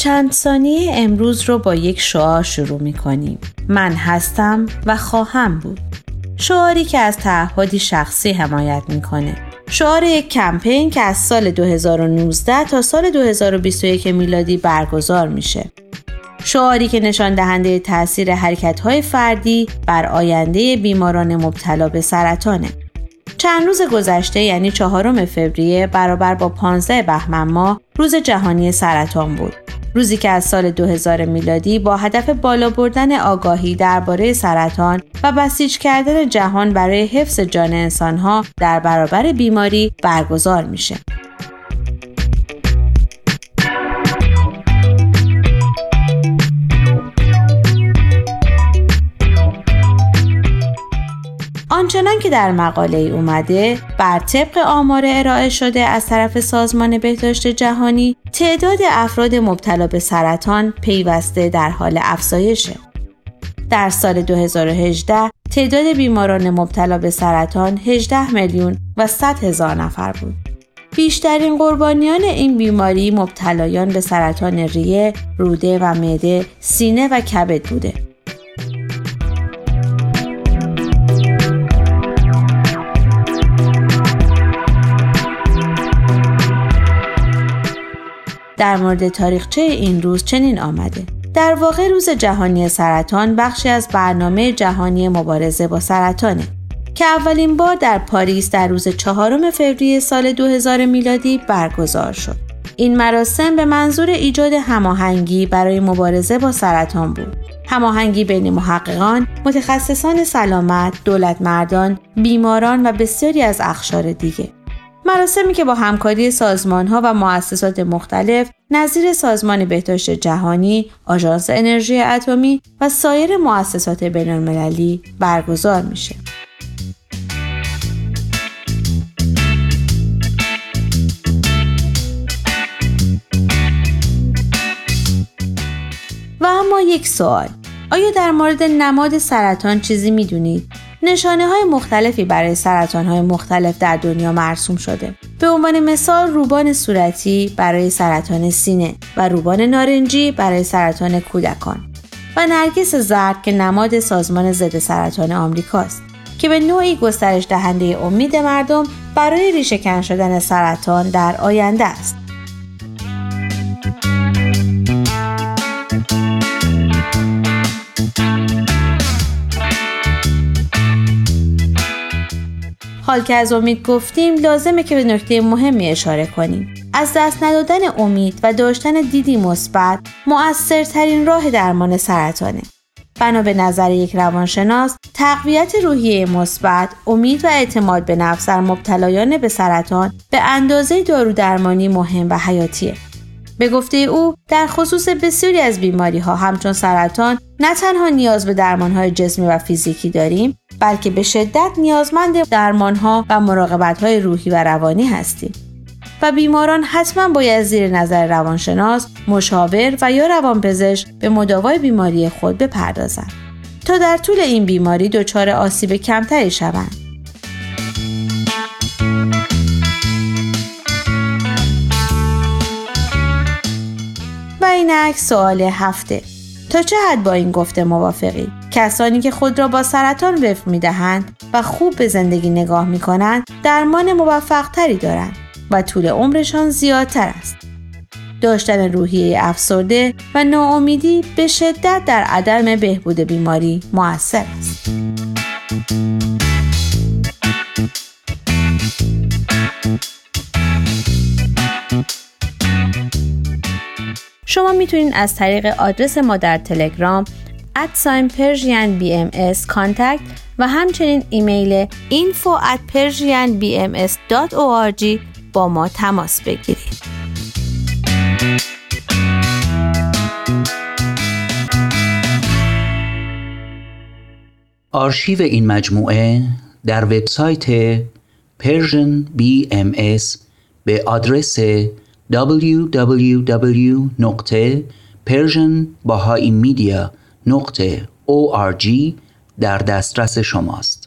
چند ثانیه امروز رو با یک شعار شروع می کنیم. من هستم و خواهم بود. شعاری که از تعهدی شخصی حمایت می‌کنه. شعار یک کمپین که از سال 2019 تا سال 2021 میلادی برگزار میشه. شعاری که نشان دهنده تاثیر حرکت های فردی بر آینده بیماران مبتلا به سرطانه. چند روز گذشته یعنی چهارم فوریه برابر با 15 بهمن ماه روز جهانی سرطان بود. روزی که از سال 2000 میلادی با هدف بالا بردن آگاهی درباره سرطان و بسیج کردن جهان برای حفظ جان انسانها در برابر بیماری برگزار میشه. که در مقاله اومده بر طبق آمار ارائه شده از طرف سازمان بهداشت جهانی تعداد افراد مبتلا به سرطان پیوسته در حال افزایشه. در سال 2018 تعداد بیماران مبتلا به سرطان 18 میلیون و 100 هزار نفر بود. بیشترین قربانیان این بیماری مبتلایان به سرطان ریه، روده و معده، سینه و کبد بوده. در مورد تاریخچه این روز چنین آمده در واقع روز جهانی سرطان بخشی از برنامه جهانی مبارزه با سرطانه که اولین بار در پاریس در روز چهارم فوریه سال 2000 میلادی برگزار شد. این مراسم به منظور ایجاد هماهنگی برای مبارزه با سرطان بود. هماهنگی بین محققان، متخصصان سلامت، دولت مردان، بیماران و بسیاری از اخشار دیگه. مراسمی که با همکاری سازمان ها و مؤسسات مختلف نظیر سازمان بهداشت جهانی، آژانس انرژی اتمی و سایر مؤسسات بینالمللی برگزار میشه. و اما یک سوال آیا در مورد نماد سرطان چیزی می‌دونید نشانه های مختلفی برای سرطان های مختلف در دنیا مرسوم شده. به عنوان مثال روبان صورتی برای سرطان سینه و روبان نارنجی برای سرطان کودکان و نرگس زرد که نماد سازمان ضد سرطان آمریکاست که به نوعی گسترش دهنده امید مردم برای ریشه شدن سرطان در آینده است. حال که از امید گفتیم لازمه که به نکته مهمی اشاره کنیم. از دست ندادن امید و داشتن دیدی مثبت مؤثرترین راه درمان سرطانه. بنا به نظر یک روانشناس تقویت روحیه مثبت امید و اعتماد به نفس در مبتلایان به سرطان به اندازه دارو درمانی مهم و حیاتیه. به گفته او در خصوص بسیاری از بیماری ها همچون سرطان نه تنها نیاز به درمان های جسمی و فیزیکی داریم بلکه به شدت نیازمند درمان ها و مراقبت های روحی و روانی هستیم. و بیماران حتما باید زیر نظر روانشناس، مشاور و یا روانپزشک به مداوای بیماری خود بپردازند تا در طول این بیماری دچار آسیب کمتری شوند. و این سوال هفته. تا چه حد با این گفته موافقی؟ کسانی که خود را با سرطان وفق می‌دهند و خوب به زندگی نگاه می کنند درمان موفق تری دارند و طول عمرشان زیادتر است. داشتن روحیه افسرده و ناامیدی به شدت در عدم بهبود بیماری موثر است. شما می‌تونید از طریق آدرس ما در تلگرام at sign Persian BM contact و همچنین ایمیل info at persianbms.org با ما تماس بگیرید. آرشیو این مجموعه در وبسایت Persian BMS به آدرس نقطه org در دسترس شماست.